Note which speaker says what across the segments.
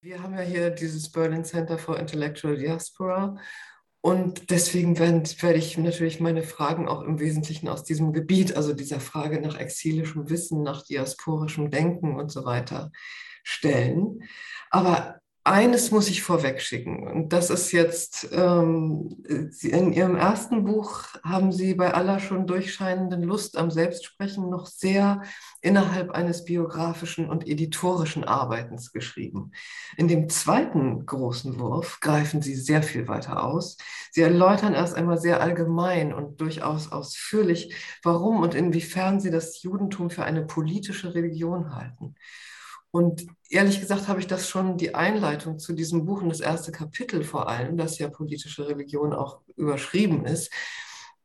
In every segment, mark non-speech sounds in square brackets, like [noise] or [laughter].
Speaker 1: Wir haben ja hier dieses Berlin Center for Intellectual Diaspora und deswegen werde ich natürlich meine Fragen auch im Wesentlichen aus diesem Gebiet, also dieser Frage nach exilischem Wissen, nach diasporischem Denken und so weiter stellen. Aber eines muss ich vorweg schicken. Und das ist jetzt, ähm, in Ihrem ersten Buch haben Sie bei aller schon durchscheinenden Lust am Selbstsprechen noch sehr innerhalb eines biografischen und editorischen Arbeitens geschrieben. In dem zweiten großen Wurf greifen Sie sehr viel weiter aus. Sie erläutern erst einmal sehr allgemein und durchaus ausführlich, warum und inwiefern Sie das Judentum für eine politische Religion halten. Und ehrlich gesagt habe ich das schon die Einleitung zu diesem Buch und das erste Kapitel vor allem, das ja politische Religion auch überschrieben ist,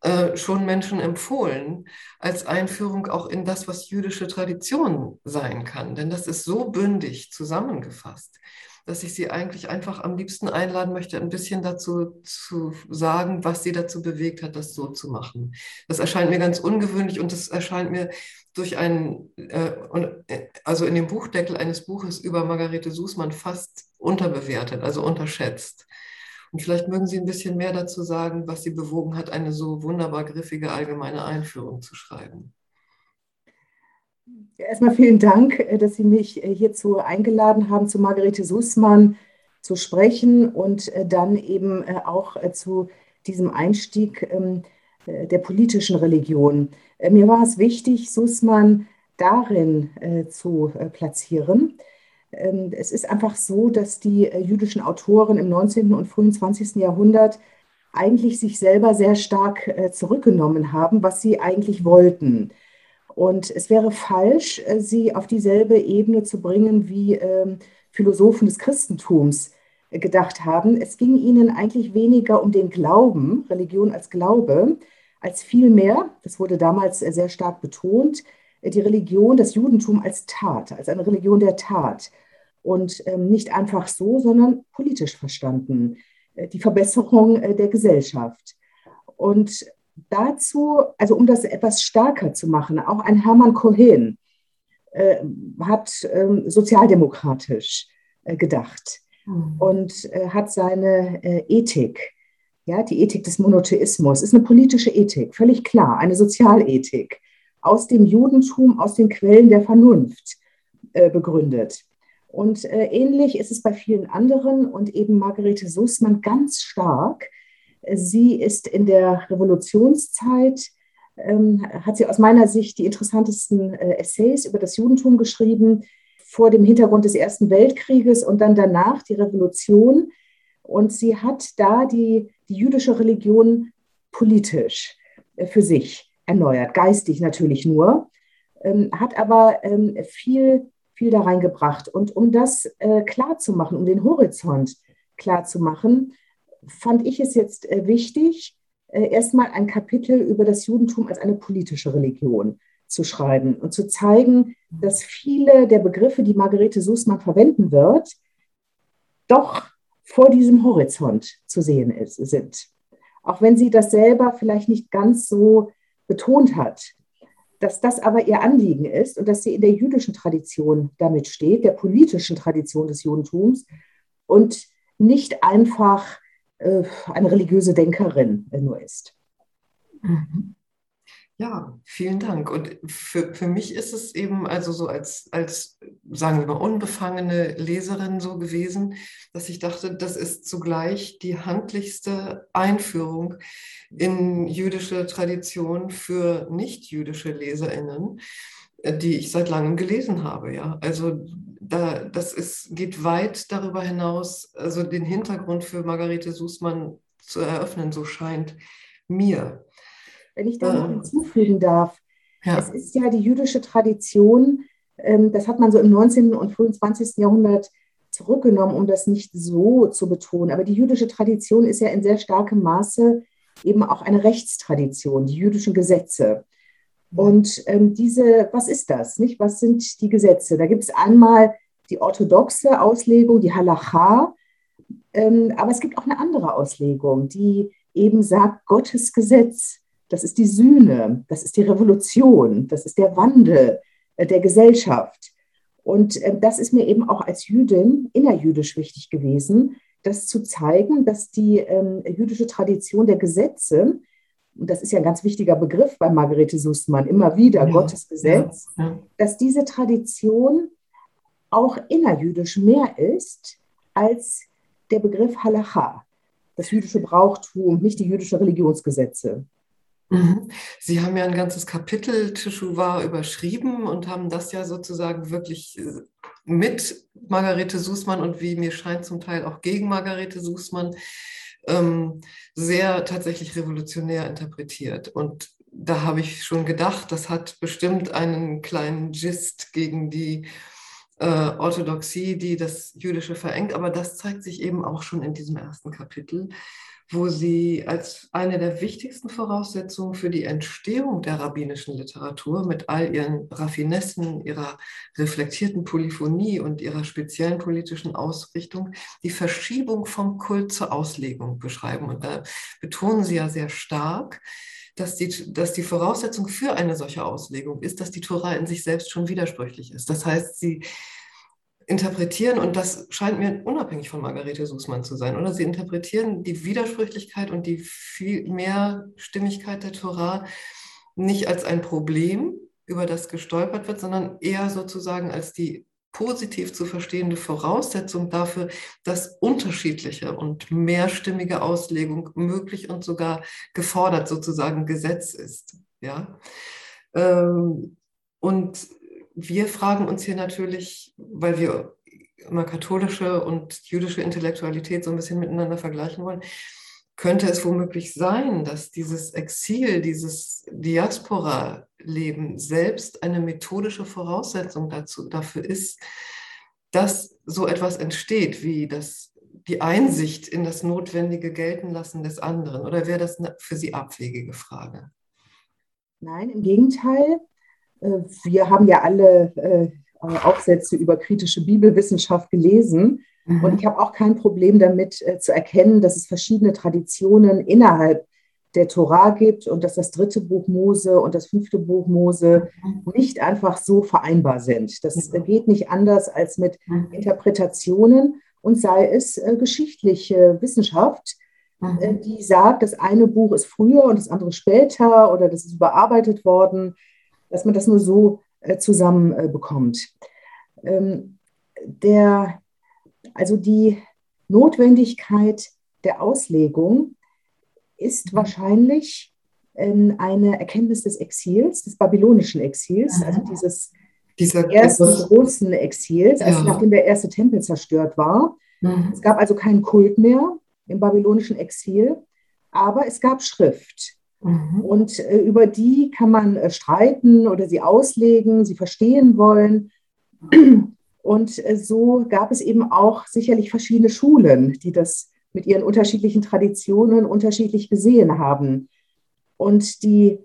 Speaker 1: äh, schon Menschen empfohlen als Einführung auch in das, was jüdische Tradition sein kann. Denn das ist so bündig zusammengefasst, dass ich Sie eigentlich einfach am liebsten einladen möchte, ein bisschen dazu zu sagen, was Sie dazu bewegt hat, das so zu machen. Das erscheint mir ganz ungewöhnlich und das erscheint mir durch einen, äh, äh, also in dem Buchdeckel eines Buches über Margarete Sußmann fast unterbewertet, also unterschätzt. Und vielleicht mögen Sie ein bisschen mehr dazu sagen, was Sie bewogen hat, eine so wunderbar griffige allgemeine Einführung zu schreiben.
Speaker 2: Erstmal vielen Dank, äh, dass Sie mich hierzu eingeladen haben, zu Margarete Sußmann zu sprechen und dann eben auch zu diesem Einstieg ähm, der politischen Religion. Äh, mir war es wichtig, Sussmann darin äh, zu äh, platzieren. Ähm, es ist einfach so, dass die äh, jüdischen Autoren im 19. und frühen 20. Jahrhundert eigentlich sich selber sehr stark äh, zurückgenommen haben, was sie eigentlich wollten. Und es wäre falsch, äh, sie auf dieselbe Ebene zu bringen, wie ähm, Philosophen des Christentums gedacht haben. Es ging ihnen eigentlich weniger um den Glauben, Religion als Glaube, als vielmehr, das wurde damals sehr stark betont, die Religion, das Judentum als Tat, als eine Religion der Tat. Und ähm, nicht einfach so, sondern politisch verstanden. Äh, die Verbesserung äh, der Gesellschaft. Und dazu, also um das etwas stärker zu machen, auch ein Hermann Cohen äh, hat ähm, sozialdemokratisch äh, gedacht mhm. und äh, hat seine äh, Ethik ja, die Ethik des Monotheismus ist eine politische Ethik, völlig klar, eine Sozialethik aus dem Judentum, aus den Quellen der Vernunft äh, begründet. Und äh, ähnlich ist es bei vielen anderen und eben Margarete Sussmann ganz stark. Sie ist in der Revolutionszeit, ähm, hat sie aus meiner Sicht die interessantesten äh, Essays über das Judentum geschrieben, vor dem Hintergrund des Ersten Weltkrieges und dann danach die Revolution. Und sie hat da die die jüdische Religion politisch äh, für sich erneuert, geistig natürlich nur, ähm, hat aber ähm, viel, viel da reingebracht. Und um das äh, klar um den Horizont klar zu fand ich es jetzt äh, wichtig, erstmal ein Kapitel über das Judentum als eine politische Religion zu schreiben und zu zeigen, dass viele der Begriffe, die Margarete Sußmann verwenden wird, doch vor diesem Horizont zu sehen ist, sind. Auch wenn sie das selber vielleicht nicht ganz so betont hat, dass das aber ihr Anliegen ist und dass sie in der jüdischen Tradition damit steht, der politischen Tradition des Judentums und nicht einfach äh, eine religiöse Denkerin nur ist.
Speaker 1: Mhm. Ja, vielen Dank. Und für, für mich ist es eben also so als, als, sagen wir mal, unbefangene Leserin so gewesen, dass ich dachte, das ist zugleich die handlichste Einführung in jüdische Tradition für nicht-jüdische LeserInnen, die ich seit langem gelesen habe. Ja, also da, das ist, geht weit darüber hinaus, also den Hintergrund für Margarete Sußmann zu eröffnen, so scheint mir
Speaker 2: wenn ich da noch hinzufügen darf. Ja. Es ist ja die jüdische Tradition, ähm, das hat man so im 19. und frühen 20. Jahrhundert zurückgenommen, um das nicht so zu betonen. Aber die jüdische Tradition ist ja in sehr starkem Maße eben auch eine Rechtstradition, die jüdischen Gesetze. Und ähm, diese, was ist das? Nicht? Was sind die Gesetze? Da gibt es einmal die orthodoxe Auslegung, die Halacha, ähm, aber es gibt auch eine andere Auslegung, die eben sagt, Gottes Gesetz das ist die Sühne, das ist die Revolution, das ist der Wandel äh, der Gesellschaft. Und äh, das ist mir eben auch als Jüdin innerjüdisch wichtig gewesen, das zu zeigen, dass die ähm, jüdische Tradition der Gesetze, und das ist ja ein ganz wichtiger Begriff bei Margarete Sussmann, immer wieder ja, Gottes Gesetz, ja, ja. dass diese Tradition auch innerjüdisch mehr ist als der Begriff Halacha, das jüdische Brauchtum, nicht die jüdischen Religionsgesetze.
Speaker 1: Mhm. Sie haben ja ein ganzes Kapitel Teshuvah überschrieben und haben das ja sozusagen wirklich äh, mit Margarete Sußmann und wie mir scheint zum Teil auch gegen Margarete Sußmann ähm, sehr tatsächlich revolutionär interpretiert. Und da habe ich schon gedacht, das hat bestimmt einen kleinen Gist gegen die äh, Orthodoxie, die das Jüdische verengt. Aber das zeigt sich eben auch schon in diesem ersten Kapitel, wo sie als eine der wichtigsten Voraussetzungen für die Entstehung der rabbinischen Literatur mit all ihren Raffinessen, ihrer reflektierten Polyphonie und ihrer speziellen politischen Ausrichtung die Verschiebung vom Kult zur Auslegung beschreiben. Und da betonen sie ja sehr stark, dass die, dass die Voraussetzung für eine solche Auslegung ist, dass die Tora in sich selbst schon widersprüchlich ist. Das heißt, sie interpretieren, und das scheint mir unabhängig von Margarete Sußmann zu sein, oder sie interpretieren die Widersprüchlichkeit und die viel mehr Stimmigkeit der Torah nicht als ein Problem, über das gestolpert wird, sondern eher sozusagen als die positiv zu verstehende Voraussetzung dafür, dass unterschiedliche und mehrstimmige Auslegung möglich und sogar gefordert sozusagen Gesetz ist. Ja? Ähm, und wir fragen uns hier natürlich, weil wir immer katholische und jüdische Intellektualität so ein bisschen miteinander vergleichen wollen, könnte es womöglich sein, dass dieses Exil, dieses Diaspora-Leben selbst eine methodische Voraussetzung dazu, dafür ist, dass so etwas entsteht, wie das, die Einsicht in das notwendige Geltenlassen des anderen? Oder wäre das eine für Sie abwegige Frage?
Speaker 2: Nein, im Gegenteil. Äh, wir haben ja alle äh, Aufsätze über kritische Bibelwissenschaft gelesen. Mhm. Und ich habe auch kein Problem damit äh, zu erkennen, dass es verschiedene Traditionen innerhalb der Torah gibt und dass das dritte Buch Mose und das fünfte Buch Mose nicht einfach so vereinbar sind. Das geht nicht anders als mit. Interpretationen und sei es äh, geschichtliche Wissenschaft, äh, die sagt, das eine Buch ist früher und das andere später oder das ist überarbeitet worden dass man das nur so äh, zusammen äh. Ähm, der, also die Notwendigkeit der Auslegung ist mhm. wahrscheinlich ähm, eine Erkenntnis des Exils, des babylonischen Exils, also mhm. dieses Dieser ersten großen Exils, also ja. nachdem der erste Tempel zerstört war. Mhm. Es gab also keinen Kult mehr im babylonischen Exil, aber es gab Schrift. Mhm. Und äh, über die kann man äh, streiten oder sie auslegen, sie verstehen wollen. Und äh, so gab es eben auch sicherlich verschiedene Schulen, die das mit ihren unterschiedlichen Traditionen unterschiedlich gesehen haben. Und die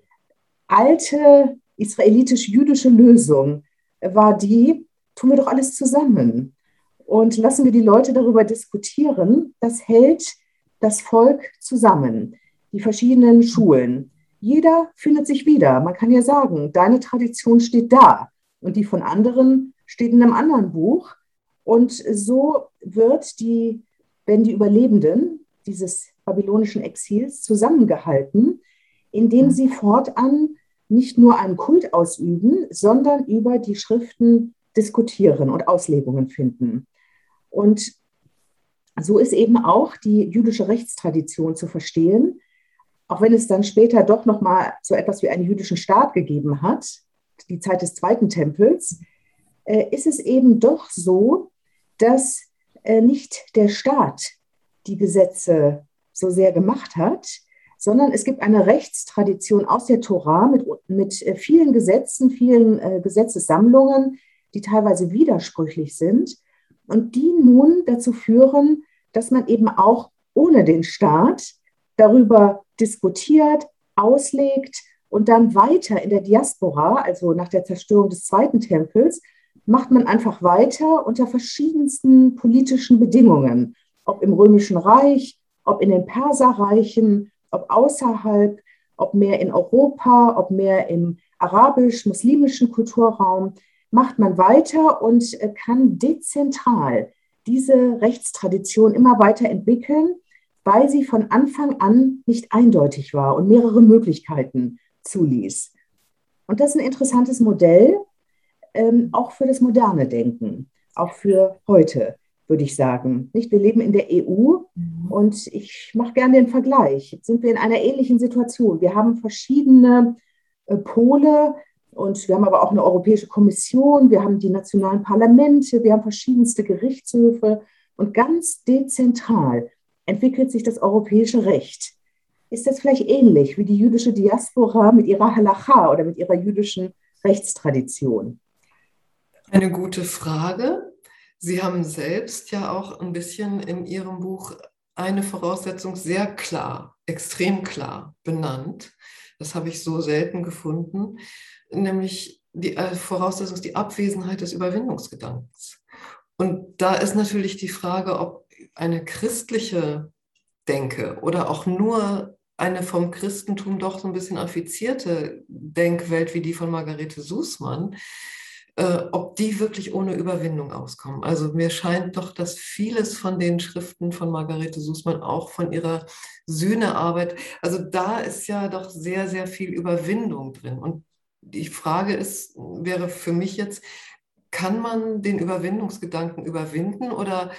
Speaker 2: alte israelitisch-jüdische Lösung war die, tun wir doch alles zusammen und lassen wir die Leute darüber diskutieren. Das hält das Volk zusammen die verschiedenen Schulen. Jeder findet sich wieder. Man kann ja sagen, deine Tradition steht da und die von anderen steht in einem anderen Buch. Und so wird die, wenn die Überlebenden dieses babylonischen Exils zusammengehalten, indem sie fortan nicht nur einen Kult ausüben, sondern über die Schriften diskutieren und Auslegungen finden. Und so ist eben auch die jüdische Rechtstradition zu verstehen, auch wenn es dann später doch noch mal so etwas wie einen jüdischen Staat gegeben hat, die Zeit des Zweiten Tempels, äh, ist es eben doch so, dass nicht der Staat die Gesetze so sehr gemacht hat, sondern es gibt eine Rechtstradition aus der Tora mit, mit äh, vielen Gesetzen, vielen äh, Gesetzessammlungen, die teilweise widersprüchlich sind und die nun dazu führen, dass man eben auch ohne den Staat darüber diskutiert, auslegt und dann weiter in der Diaspora, also nach der Zerstörung des Zweiten Tempels, macht man einfach weiter unter verschiedensten politischen Bedingungen, ob im Römischen Reich, ob in den Perserreichen, ob außerhalb, ob mehr in Europa, ob mehr im arabisch-muslimischen Kulturraum. macht man weiter und kann dezentral diese Rechtstradition immer weiter entwickeln, weil sie von Anfang an nicht eindeutig war und mehrere Möglichkeiten zuließ. Und das ist ein interessantes Modell, ähm, auch für das moderne Denken, auch für heute, würde ich sagen. Nicht? Wir leben in der EU mhm. und ich mache gerne den Vergleich. Jetzt sind wir in einer ähnlichen Situation. Wir haben verschiedene äh, Pole und wir haben aber auch eine Europäische Kommission, wir haben die nationalen Parlamente, wir haben verschiedenste Gerichtshöfe und ganz dezentral entwickelt sich das europäische Recht. Ist das vielleicht ähnlich wie die jüdische Diaspora mit ihrer Halacha oder mit ihrer jüdischen Rechtstradition?
Speaker 1: Eine gute Frage. Sie haben selbst ja auch ein bisschen in Ihrem Buch eine Voraussetzung sehr klar, extrem klar benannt. Das habe ich so selten gefunden, nämlich die äh, Voraussetzung ist die Abwesenheit des Überwindungsgedankens. Und da ist natürlich die Frage, ob eine christliche Denke oder auch nur eine vom Christentum doch so ein bisschen affizierte Denkwelt wie die von Margarete Sußmann, äh, ob die wirklich ohne Überwindung auskommen. Also mir scheint doch, dass vieles von den Schriften von Margarete Sußmann auch von ihrer Sühnearbeit, also da ist ja doch sehr, sehr viel Überwindung drin. Und die Frage ist, wäre für mich jetzt, kann man den Überwindungsgedanken überwinden oder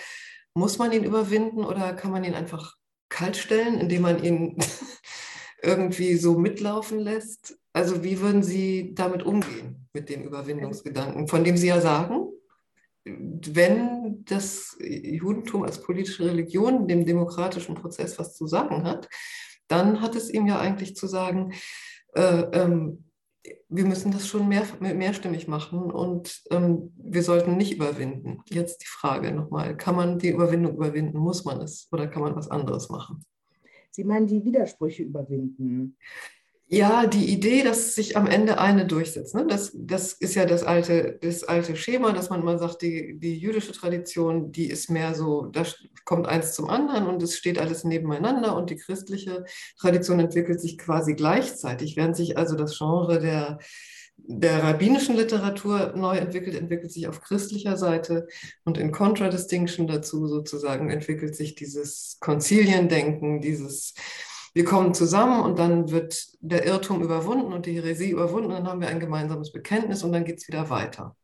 Speaker 1: muss man ihn überwinden oder kann man ihn einfach kalt stellen, indem man ihn [laughs] irgendwie so mitlaufen lässt? Also wie würden Sie damit umgehen, mit dem Überwindungsgedanken, von dem Sie ja sagen, wenn das Judentum als politische Religion dem demokratischen Prozess was zu sagen hat, dann hat es ihm ja eigentlich zu sagen, äh, ähm, wir müssen das schon mehr, mehrstimmig machen und ähm, wir sollten nicht überwinden. Jetzt die Frage nochmal, kann man die Überwindung überwinden? Muss man es oder kann man was anderes machen?
Speaker 2: Sie meinen die Widersprüche überwinden?
Speaker 1: Ja, die Idee, dass sich am Ende eine durchsetzt. Ne? Das, das ist ja das alte, das alte Schema, dass man mal sagt, die, die jüdische Tradition, die ist mehr so, da kommt eins zum anderen und es steht alles nebeneinander und die christliche Tradition entwickelt sich quasi gleichzeitig. Während sich also das Genre der, der rabbinischen Literatur neu entwickelt, entwickelt sich auf christlicher Seite und in Contradistinction dazu sozusagen entwickelt sich dieses Konziliendenken, dieses wir kommen zusammen und dann wird der Irrtum überwunden und die Heresie überwunden, dann haben wir ein gemeinsames Bekenntnis und dann geht es wieder weiter.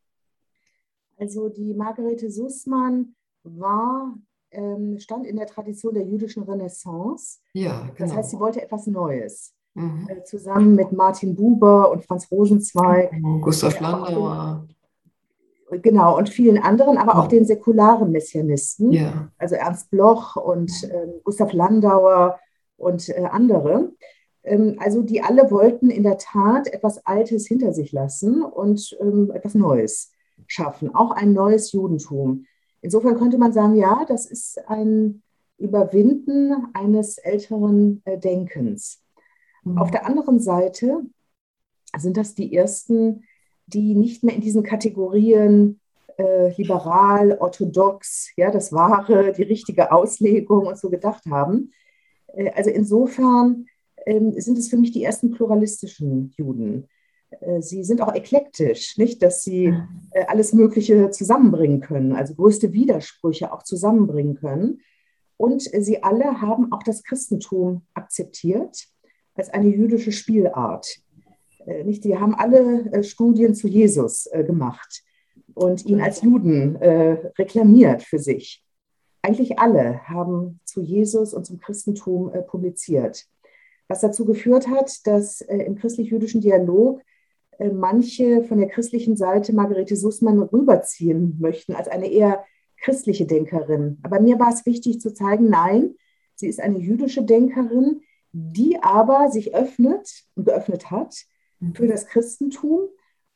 Speaker 2: Also die Margarete Sussmann war, ähm, stand in der Tradition der jüdischen Renaissance. Ja, genau. Das heißt, sie wollte etwas Neues. Mhm. Äh, zusammen mit Martin Buber und Franz Rosenzweig.
Speaker 1: Gustav Landauer.
Speaker 2: Genau, und vielen anderen, aber auch den säkularen Messianisten, ja. also Ernst Bloch und äh, Gustav Landauer, und äh, andere. Ähm, also die alle wollten in der Tat etwas Altes hinter sich lassen und ähm, etwas Neues schaffen, auch ein neues Judentum. Insofern könnte man sagen, ja, das ist ein Überwinden eines älteren äh, Denkens. Mhm. Auf der anderen Seite sind das die ersten, die nicht mehr in diesen Kategorien äh, liberal, orthodox, ja, das wahre, die richtige Auslegung und so gedacht haben, also insofern ähm, sind es für mich die ersten pluralistischen Juden. Äh, sie sind auch eklektisch, nicht, dass sie äh, alles Mögliche zusammenbringen können, also größte Widersprüche auch zusammenbringen können. Und sie alle haben auch das Christentum akzeptiert als eine jüdische Spielart. Nicht, die haben alle Studien zu Jesus gemacht und ihn als Juden reklamiert für sich eigentlich alle haben zu Jesus und zum Christentum äh, publiziert. Was dazu geführt hat, dass äh, im christlich-jüdischen Dialog äh, manche von der christlichen Seite Margarete Sussmann rüberziehen möchten als eine eher christliche Denkerin. Aber mir war es wichtig zu zeigen, nein, sie ist eine jüdische Denkerin, die aber sich öffnet und geöffnet hat für das Christentum.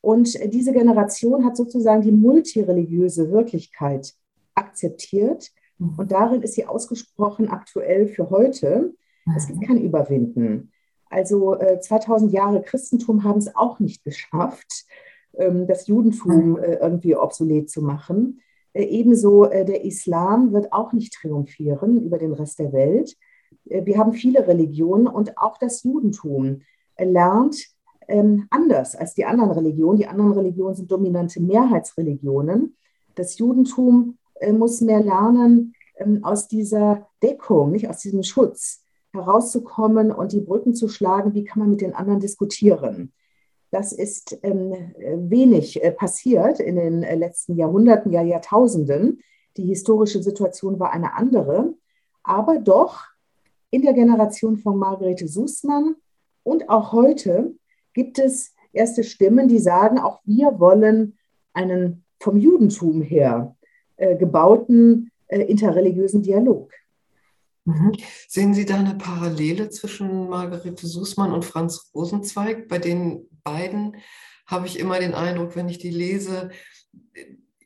Speaker 2: Und diese Generation hat sozusagen die multireligiöse Wirklichkeit akzeptiert und darin ist sie ausgesprochen aktuell für heute. Es gibt kein Überwinden. Also äh, 2000 Jahre Christentum haben es auch nicht geschafft, ähm, das Judentum äh, irgendwie obsolet zu machen. Äh, ebenso äh, der Islam wird auch nicht triumphieren über den Rest der Welt. Äh, wir haben viele Religionen und auch das Judentum lernt ähm, anders als die anderen Religionen. Die anderen Religionen sind dominante Mehrheitsreligionen. Das Judentum muss mehr lernen, ähm, aus dieser Deckung, nicht aus diesem Schutz herauszukommen und die Brücken zu schlagen. Wie kann man mit den anderen diskutieren? Das ist ähm, wenig äh, passiert in den äh, letzten Jahrhunderten, ja Jahrtausenden. Die historische Situation war eine andere. Aber doch in der Generation von Margarete Sußmann und auch heute gibt es erste Stimmen, die sagen, auch wir wollen einen vom Judentum her äh, gebauten äh, interreligiösen Dialog.
Speaker 1: Mhm. Sehen Sie da eine Parallele zwischen Margarete Sußmann und Franz Rosenzweig? Bei den beiden habe ich immer den Eindruck, wenn ich die lese,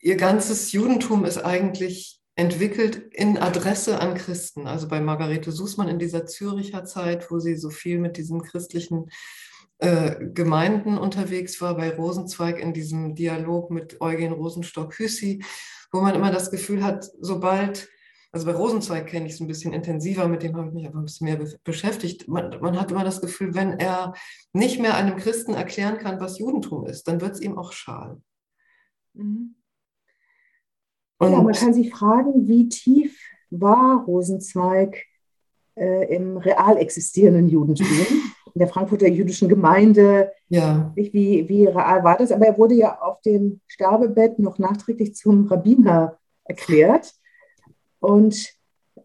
Speaker 1: ihr ganzes Judentum ist eigentlich entwickelt in Adresse an Christen. Also bei Margarete Sußmann in dieser Züricher Zeit, wo sie so viel mit diesen christlichen äh, Gemeinden unterwegs war, bei Rosenzweig in diesem Dialog mit Eugen Rosenstock-Hüssi, wo man immer das Gefühl hat, sobald, also bei Rosenzweig kenne ich es ein bisschen intensiver, mit dem habe ich mich einfach ein bisschen mehr be beschäftigt. Man, man, hat immer das Gefühl, wenn er nicht mehr einem Christen erklären kann, was Judentum ist, dann wird es ihm auch schal.
Speaker 2: Mhm. Und ja, man kann sich fragen, wie tief war Rosenzweig äh, im real existierenden Judentum, [laughs] der Frankfurter jüdischen Gemeinde. Ja. Wie, wie real war das? Aber er wurde ja auf dem Sterbebett noch nachträglich zum Rabbiner erklärt. Und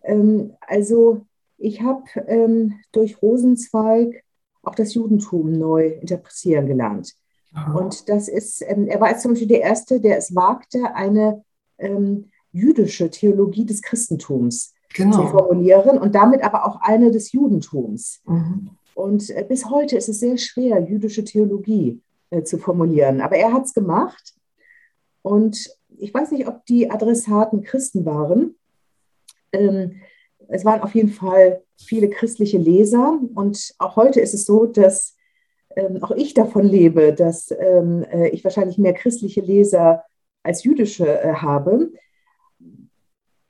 Speaker 2: ähm, also ich habe ähm, durch Rosenzweig auch das Judentum neu interpretieren gelernt. Aha. Und das ist, ähm, er war zum Beispiel der Erste, der es wagte, eine ähm, jüdische Theologie des Christentums genau. zu formulieren und damit aber auch eine des Judentums. Mhm. Und äh, bis heute ist es sehr schwer, jüdische Theologie äh, zu formulieren. Aber er hat es gemacht. Und ich weiß nicht, ob die Adressaten Christen waren. Ähm, es waren auf jeden Fall viele christliche Leser. Und auch heute ist es so, dass ähm, auch ich davon lebe, dass ähm, äh, ich wahrscheinlich mehr christliche Leser als jüdische äh, habe.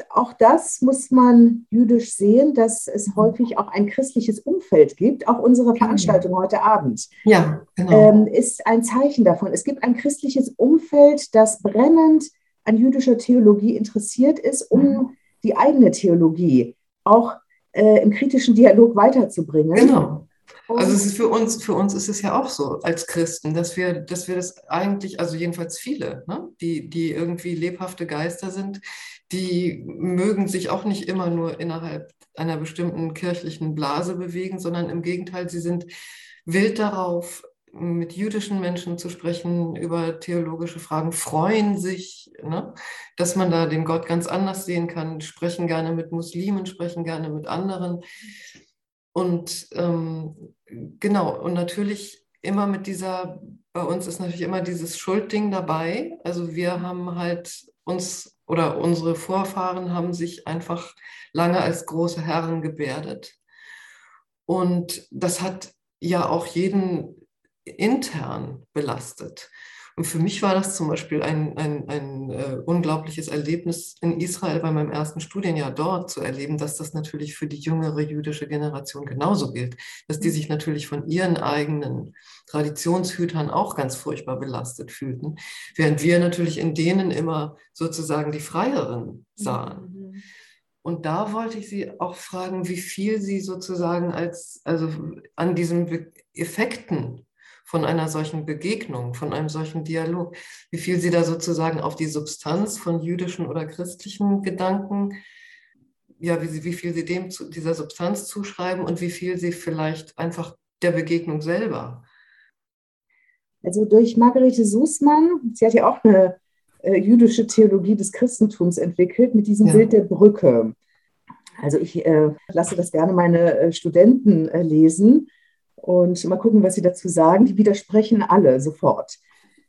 Speaker 2: Auch das muss man jüdisch sehen, dass es häufig auch ein christliches Umfeld gibt. Auch unsere genau. Veranstaltung heute Abend ja, genau. ähm, ist ein Zeichen davon. Es gibt ein christliches Umfeld, das brennend an jüdischer Theologie interessiert ist, um mhm. die eigene Theologie auch äh, im kritischen Dialog weiterzubringen.
Speaker 1: Genau. Also es ist für uns, für uns ist es ja auch so als Christen, dass wir, dass wir das eigentlich, also jedenfalls viele, ne, die, die irgendwie lebhafte Geister sind, die mögen sich auch nicht immer nur innerhalb einer bestimmten kirchlichen Blase bewegen, sondern im Gegenteil, sie sind wild darauf, mit jüdischen Menschen zu sprechen über theologische Fragen, freuen sich, ne, dass man da den Gott ganz anders sehen kann, sprechen gerne mit Muslimen, sprechen gerne mit anderen. Und ähm, genau, und natürlich immer mit dieser, bei uns ist natürlich immer dieses Schuldding dabei. Also wir haben halt uns oder unsere Vorfahren haben sich einfach lange als große Herren gebärdet. Und das hat ja auch jeden intern belastet. Und für mich war das zum Beispiel ein, ein, ein äh, unglaubliches Erlebnis in Israel bei meinem ersten Studienjahr dort zu erleben, dass das natürlich für die jüngere jüdische Generation genauso gilt, dass die sich natürlich von ihren eigenen Traditionshütern auch ganz furchtbar belastet fühlten, während wir natürlich in denen immer sozusagen die Freieren sahen. Mhm. Und da wollte ich Sie auch fragen, wie viel Sie sozusagen als, also an diesen Effekten von einer solchen Begegnung, von einem solchen Dialog, wie viel Sie da sozusagen auf die Substanz von jüdischen oder christlichen Gedanken, ja, wie, Sie, wie viel Sie dem zu, dieser Substanz zuschreiben und wie viel Sie vielleicht einfach der Begegnung selber.
Speaker 2: Also durch Margarete Sußmann, sie hat ja auch eine äh, jüdische Theologie des Christentums entwickelt mit diesem ja. Bild der Brücke. Also ich äh, lasse das gerne meine äh, Studenten äh, lesen und mal gucken, was Sie dazu sagen. Die widersprechen alle sofort.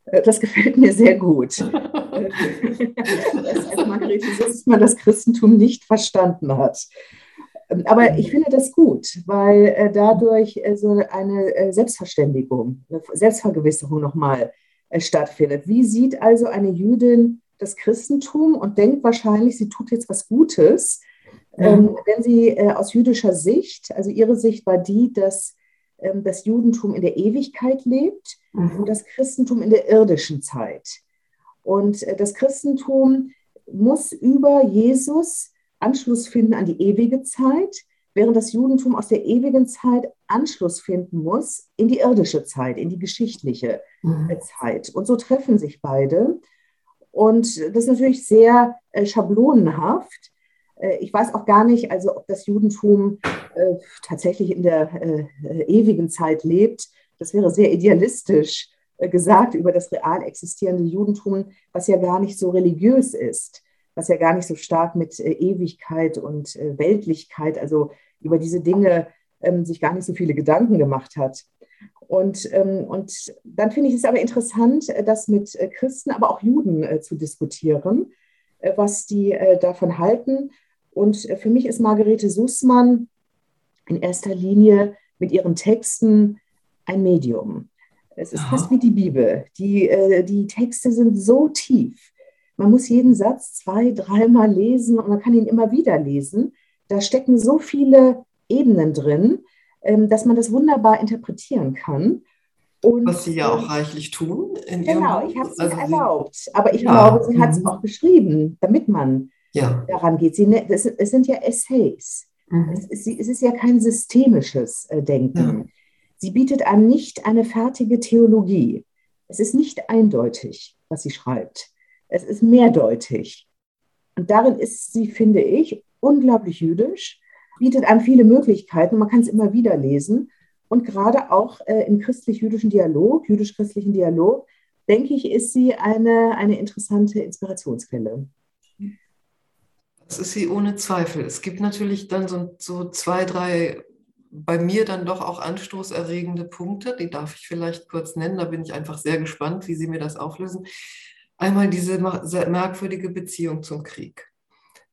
Speaker 2: Äh, das gefällt mir sehr gut. [laughs] dass als Margarete man das Christentum nicht verstanden hat. Ähm, aber ich finde das gut, weil äh, dadurch äh, so eine Selbstverständigung, eine Selbstvergewisserung nochmal stattfindet. Wie sieht also eine Jüdin das Christentum und denkt wahrscheinlich, sie tut jetzt was Gutes, mhm. wenn sie aus jüdischer Sicht, also ihre Sicht war die, dass ähm, das Judentum in der Ewigkeit lebt mhm. und das Christentum in der irdischen Zeit. Und äh, das Christentum muss über Jesus Anschluss finden an die ewige Zeit, während das Judentum aus der ewigen Zeit Anschluss finden muss in die irdische Zeit, in die geschichtliche mhm. Zeit. Und so treffen sich beide. Und das ist natürlich sehr äh, schablonenhaft. Äh, ich weiß auch gar nicht, also ob das Judentum äh, tatsächlich in der äh, ewigen Zeit lebt. Das wäre sehr idealistisch gesagt über das real existierende Judentum, was ja gar nicht so religiös ist was ja gar nicht so stark mit Ewigkeit und Weltlichkeit, also über diese Dinge ähm, sich gar nicht so viele Gedanken gemacht hat. Und, ähm, und dann finde ich es aber interessant, das mit Christen, aber auch Juden zu diskutieren, was die davon halten. Und für mich ist Margarete Sussmann in erster Linie mit ihren Texten ein Medium. Es ist Aha. fast wie die Bibel. Die, die Texte sind so tief man muss jeden Satz zwei, dreimal lesen und man kann ihn immer wieder lesen. Da stecken so viele Ebenen drin, ähm, dass man das wunderbar interpretieren kann.
Speaker 1: Und, Was Sie ja auch ähm, reichlich tun.
Speaker 2: genau, ich habe es also erlaubt. Aber ich ja. glaube, sie hat es mhm. auch geschrieben, damit man ja. daran geht. Sie, ne, das, es sind ja Essays. Mhm. Es, ist, es, ist, ja kein systemisches äh, Denken. Ja. Sie bietet an nicht eine fertige Theologie. Es ist nicht eindeutig, was sie schreibt. Es ist mehrdeutig. Und darin ist sie, finde ich, unglaublich jüdisch, bietet an viele Möglichkeiten. Man kann es immer wieder lesen. Und gerade auch äh, im christlich-jüdischen Dialog, jüdisch-christlichen Dialog, denke ich, ist sie eine, eine interessante Inspirationsquelle.
Speaker 1: Das ist sie ohne Zweifel. Es gibt natürlich dann so, so zwei, drei bei mir dann doch auch anstoßerregende Punkte. Die darf ich vielleicht kurz nennen. Da bin ich einfach sehr gespannt, wie Sie mir das auflösen. Einmal diese merkwürdige Beziehung zum Krieg.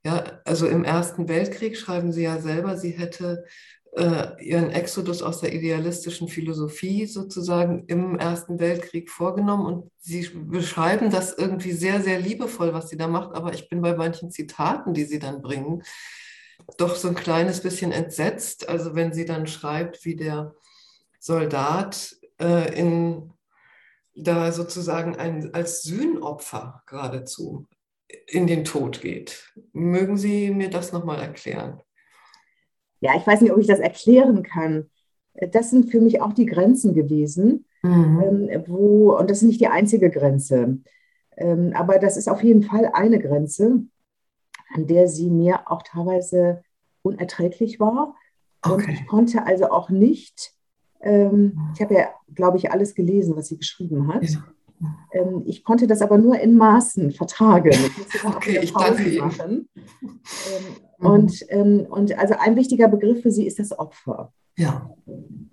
Speaker 1: Ja, also im Ersten Weltkrieg schreiben Sie ja selber, sie hätte äh, ihren Exodus aus der idealistischen Philosophie sozusagen im Ersten Weltkrieg vorgenommen und Sie beschreiben das irgendwie sehr, sehr liebevoll, was sie da macht, aber ich bin bei manchen Zitaten, die Sie dann bringen, doch so ein kleines bisschen entsetzt. Also wenn sie dann schreibt, wie der Soldat äh, in da sozusagen ein, als Sühnopfer geradezu in den Tod geht. Mögen Sie mir das nochmal erklären?
Speaker 2: Ja, ich weiß nicht, ob ich das erklären kann. Das sind für mich auch die Grenzen gewesen, mhm. ähm, wo, und das ist nicht die einzige Grenze, ähm, aber das ist auf jeden Fall eine Grenze, an der sie mir auch teilweise unerträglich war. Okay. Und ich konnte also auch nicht ähm, ich habe ja, glaube ich, alles gelesen, was sie geschrieben hat. Ja. Ähm, ich konnte das aber nur in Maßen vertragen. Ich
Speaker 1: okay, ich danke
Speaker 2: Ihnen. Ähm, mhm. und, ähm, und also ein wichtiger Begriff für sie ist das Opfer.
Speaker 1: Ja.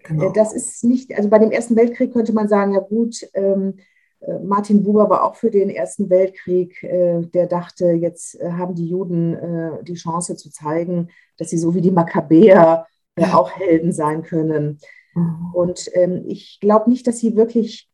Speaker 2: Genau. Äh, das ist nicht, also bei dem Ersten Weltkrieg könnte man sagen, ja gut, ähm, äh, Martin Buber war auch für den Ersten Weltkrieg, äh, der dachte, jetzt haben die Juden die Chance zu zeigen, dass sie so wie die Makkabäer auch Helden sein können. Mhm. Und ähm, ich glaube nicht, dass sie wirklich,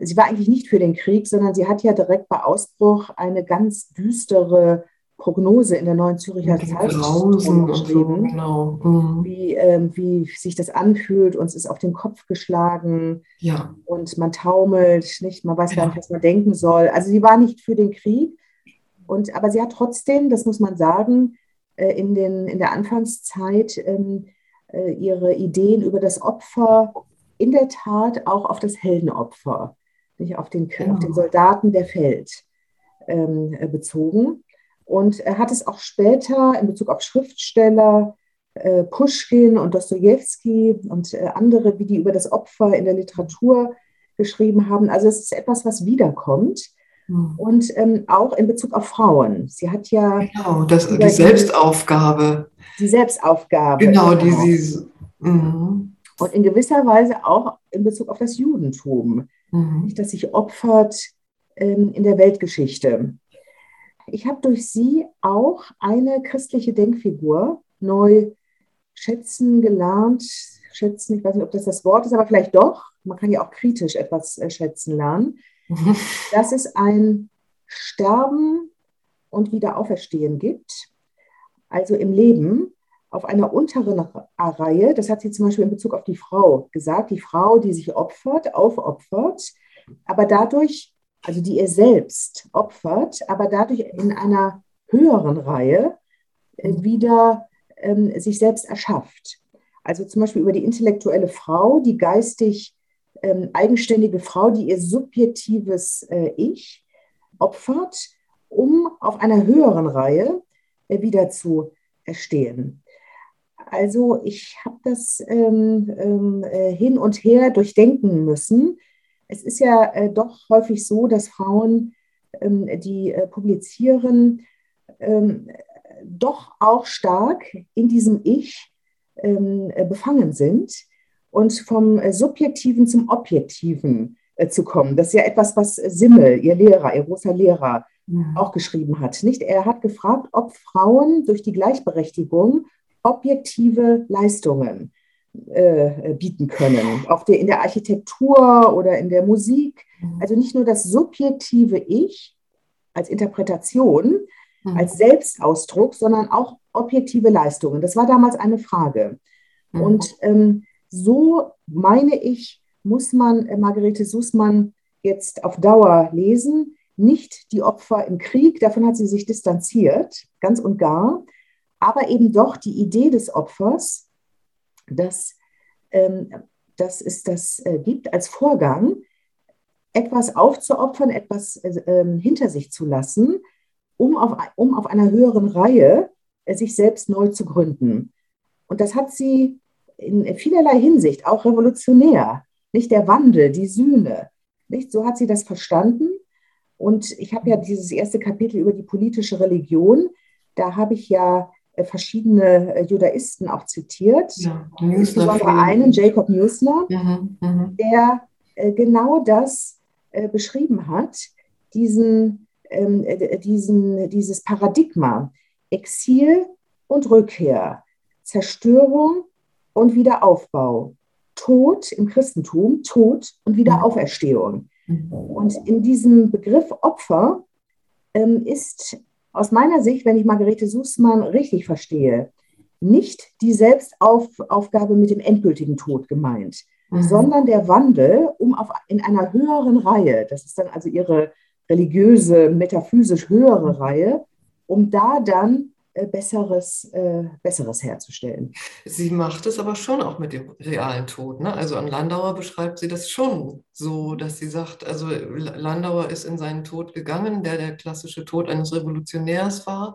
Speaker 2: sie war eigentlich nicht für den Krieg, sondern sie hat ja direkt bei Ausbruch eine ganz düstere Prognose in der Neuen Zürcher Zeitung geschrieben, genau. mhm. wie, ähm, wie sich das anfühlt. Uns ist auf den Kopf geschlagen
Speaker 1: ja.
Speaker 2: und man taumelt, nicht? Man weiß ja. gar nicht, was man denken soll. Also sie war nicht für den Krieg, und, aber sie hat trotzdem, das muss man sagen, äh, in, den, in der Anfangszeit ähm, äh, ihre Ideen über das Opfer in der Tat auch auf das Heldenopfer, nicht auf den, genau. auf den Soldaten, der fällt, ähm, äh, bezogen. Und er hat es auch später in Bezug auf Schriftsteller, äh, Puschkin und Dostoevsky und äh, andere, wie die über das Opfer in der Literatur geschrieben haben. Also es ist etwas, was wiederkommt. Mhm. Und ähm, auch in Bezug auf Frauen. Sie hat ja.
Speaker 1: Genau, das, die Selbstaufgabe.
Speaker 2: Die Selbstaufgabe.
Speaker 1: Genau, die genau. sie. Mhm.
Speaker 2: Und in gewisser Weise auch in Bezug auf das Judentum, mhm. das sich opfert ähm, in der Weltgeschichte. Ich habe durch sie auch eine christliche Denkfigur neu schätzen gelernt. Schätzen, ich weiß nicht, ob das das Wort ist, aber vielleicht doch. Man kann ja auch kritisch etwas äh, schätzen lernen [laughs] dass es ein Sterben und Wiederauferstehen gibt, also im Leben, auf einer unteren Reihe, das hat sie zum Beispiel in Bezug auf die Frau gesagt, die Frau, die sich opfert, aufopfert, aber dadurch, also die ihr selbst opfert, aber dadurch in einer höheren Reihe äh, wieder ähm, sich selbst erschafft. Also zum Beispiel über die intellektuelle Frau, die geistig ähm, eigenständige Frau, die ihr subjektives äh, Ich opfert, um auf einer höheren Reihe äh, wieder zu erstehen. Also ich habe das ähm, ähm, äh, hin und her durchdenken müssen. Es ist ja äh, doch häufig so, dass Frauen, ähm, die äh, publizieren, ähm, doch auch stark in diesem Ich ähm, äh, befangen sind und vom äh, Subjektiven zum Objektiven äh, zu kommen. Das ist ja etwas, was Simmel, ihr Lehrer, ihr großer Lehrer, ja. auch geschrieben hat. Nicht? Er hat gefragt, ob Frauen durch die Gleichberechtigung objektive Leistungen äh, bieten können, auch der, in der Architektur oder in der Musik. Mhm. Also nicht nur das subjektive Ich als Interpretation, mhm. als Selbstausdruck, sondern auch objektive Leistungen. Das war damals eine Frage. Mhm. Und ähm, so meine ich, muss man äh, Margarete Sussmann jetzt auf Dauer lesen. Nicht die Opfer im Krieg, davon hat sie sich distanziert, ganz und gar, aber eben doch die Idee des Opfers, dass, ähm, dass es das äh, gibt als Vorgang, etwas aufzuopfern, etwas äh, hinter sich zu lassen, um auf, um auf einer höheren Reihe äh, sich selbst neu zu gründen. Und das hat sie in vielerlei Hinsicht auch revolutionär, nicht der Wandel, die Sühne. Nicht? So hat sie das verstanden. Und ich habe ja dieses erste Kapitel über die politische Religion, da habe ich ja verschiedene äh, Judaisten auch zitiert, ja, insbesondere einen, Jacob Newsner, mhm, mhm. der genau das beschrieben hat, diesen, ähm, diesen, dieses Paradigma, Exil und Rückkehr, Zerstörung und Wiederaufbau, Tod im Christentum, Tod und Wiederauferstehung. Mhm. Und in diesem Begriff Opfer ähm, ist aus meiner Sicht, wenn ich Margarete Sußmann richtig verstehe, nicht die Selbstaufgabe mit dem endgültigen Tod gemeint, mhm. sondern der Wandel, um auf, in einer höheren Reihe, das ist dann also ihre religiöse, metaphysisch höhere Reihe, um da dann Besseres, äh, Besseres herzustellen.
Speaker 1: Sie macht es aber schon auch mit dem realen Tod. Ne? Also an Landauer beschreibt sie das schon so, dass sie sagt, also Landauer ist in seinen Tod gegangen, der der klassische Tod eines Revolutionärs war.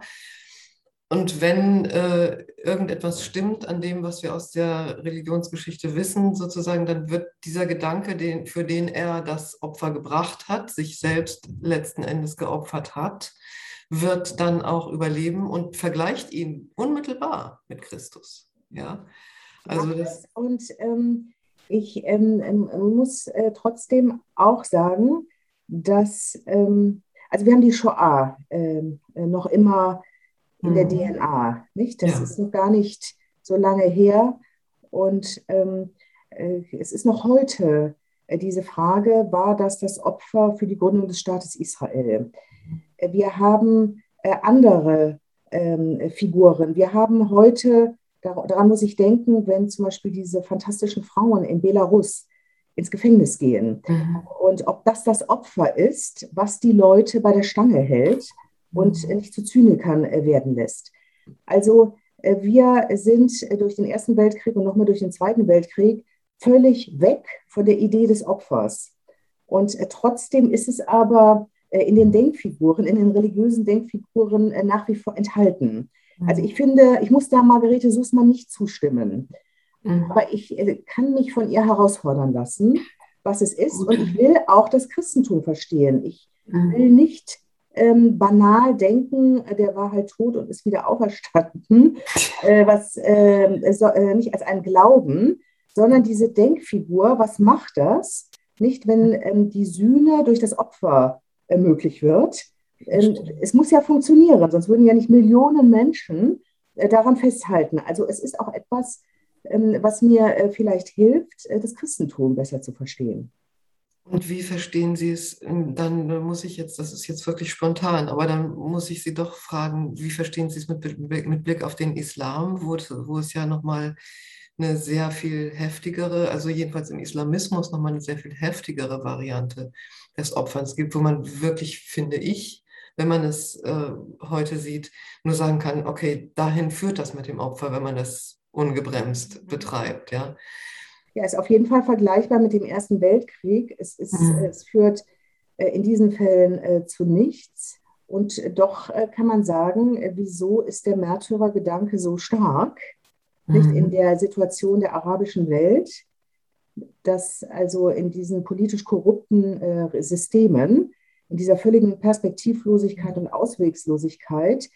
Speaker 1: Und wenn äh, irgendetwas stimmt an dem, was wir aus der Religionsgeschichte wissen, sozusagen, dann wird dieser Gedanke, den, für den er das Opfer gebracht hat, sich selbst letzten Endes geopfert hat, wird dann auch überleben und vergleicht ihn unmittelbar mit Christus. Ja,
Speaker 2: also das und ähm, ich ähm, ähm, muss äh, trotzdem auch sagen, dass, ähm, also wir haben die Shoah ähm, äh, noch immer in der mhm. DNA, nicht? Das ja. ist noch gar nicht so lange her und ähm, äh, es ist noch heute äh, diese Frage, war das das Opfer für die Gründung des Staates Israel? Wir haben äh, andere ähm, Figuren. Wir haben heute, daran muss ich denken, wenn zum Beispiel diese fantastischen Frauen in Belarus ins Gefängnis gehen. Mhm. Und ob das das Opfer ist, was die Leute bei der Stange hält und mhm. nicht zu Zynikern äh, werden lässt. Also äh, wir sind durch den Ersten Weltkrieg und nochmal durch den Zweiten Weltkrieg völlig weg von der Idee des Opfers. Und trotzdem ist es aber in den Denkfiguren, in den religiösen Denkfiguren äh, nach wie vor enthalten. Also ich finde, ich muss da Margarete Sussmann nicht zustimmen. Mhm. Aber ich äh, kann mich von ihr herausfordern lassen, was es ist. Und ich will auch das Christentum verstehen. Ich mhm. will nicht ähm, banal denken, der war halt tot und ist wieder auferstanden, [laughs] äh, was äh, so, äh, nicht als ein Glauben, sondern diese Denkfigur, was macht das? Nicht, wenn ähm, die Sühne durch das Opfer äh, möglich wird. Ähm, es muss ja funktionieren, sonst würden ja nicht Millionen Menschen äh, daran festhalten. Also es ist auch etwas, ähm, was mir äh, vielleicht hilft, das Christentum besser zu verstehen.
Speaker 1: Und wie verstehen Sie es? Dann muss ich jetzt, das ist jetzt wirklich spontan, aber dann muss ich Sie doch fragen, wie verstehen Sie es mit, mit Blick auf den Islam, wo, wo es ja nochmal eine sehr viel heftigere, also jedenfalls im Islamismus nochmal eine sehr viel heftigere Variante des Opferns gibt, wo man wirklich, finde ich, wenn man es äh, heute sieht, nur sagen kann, okay, dahin führt das mit dem Opfer, wenn man das ungebremst betreibt, ja.
Speaker 2: Ja, ist auf jeden Fall vergleichbar mit dem Ersten Weltkrieg. Es, ist, mhm. es führt äh, in diesen Fällen äh, zu nichts. Und doch äh, kann man sagen, äh, wieso ist der Märtyrergedanke so stark? Mhm. Nicht in der Situation der arabischen Welt, dass also in diesen politisch korrupten äh, Systemen, in dieser völligen Perspektivlosigkeit und Auswegslosigkeit,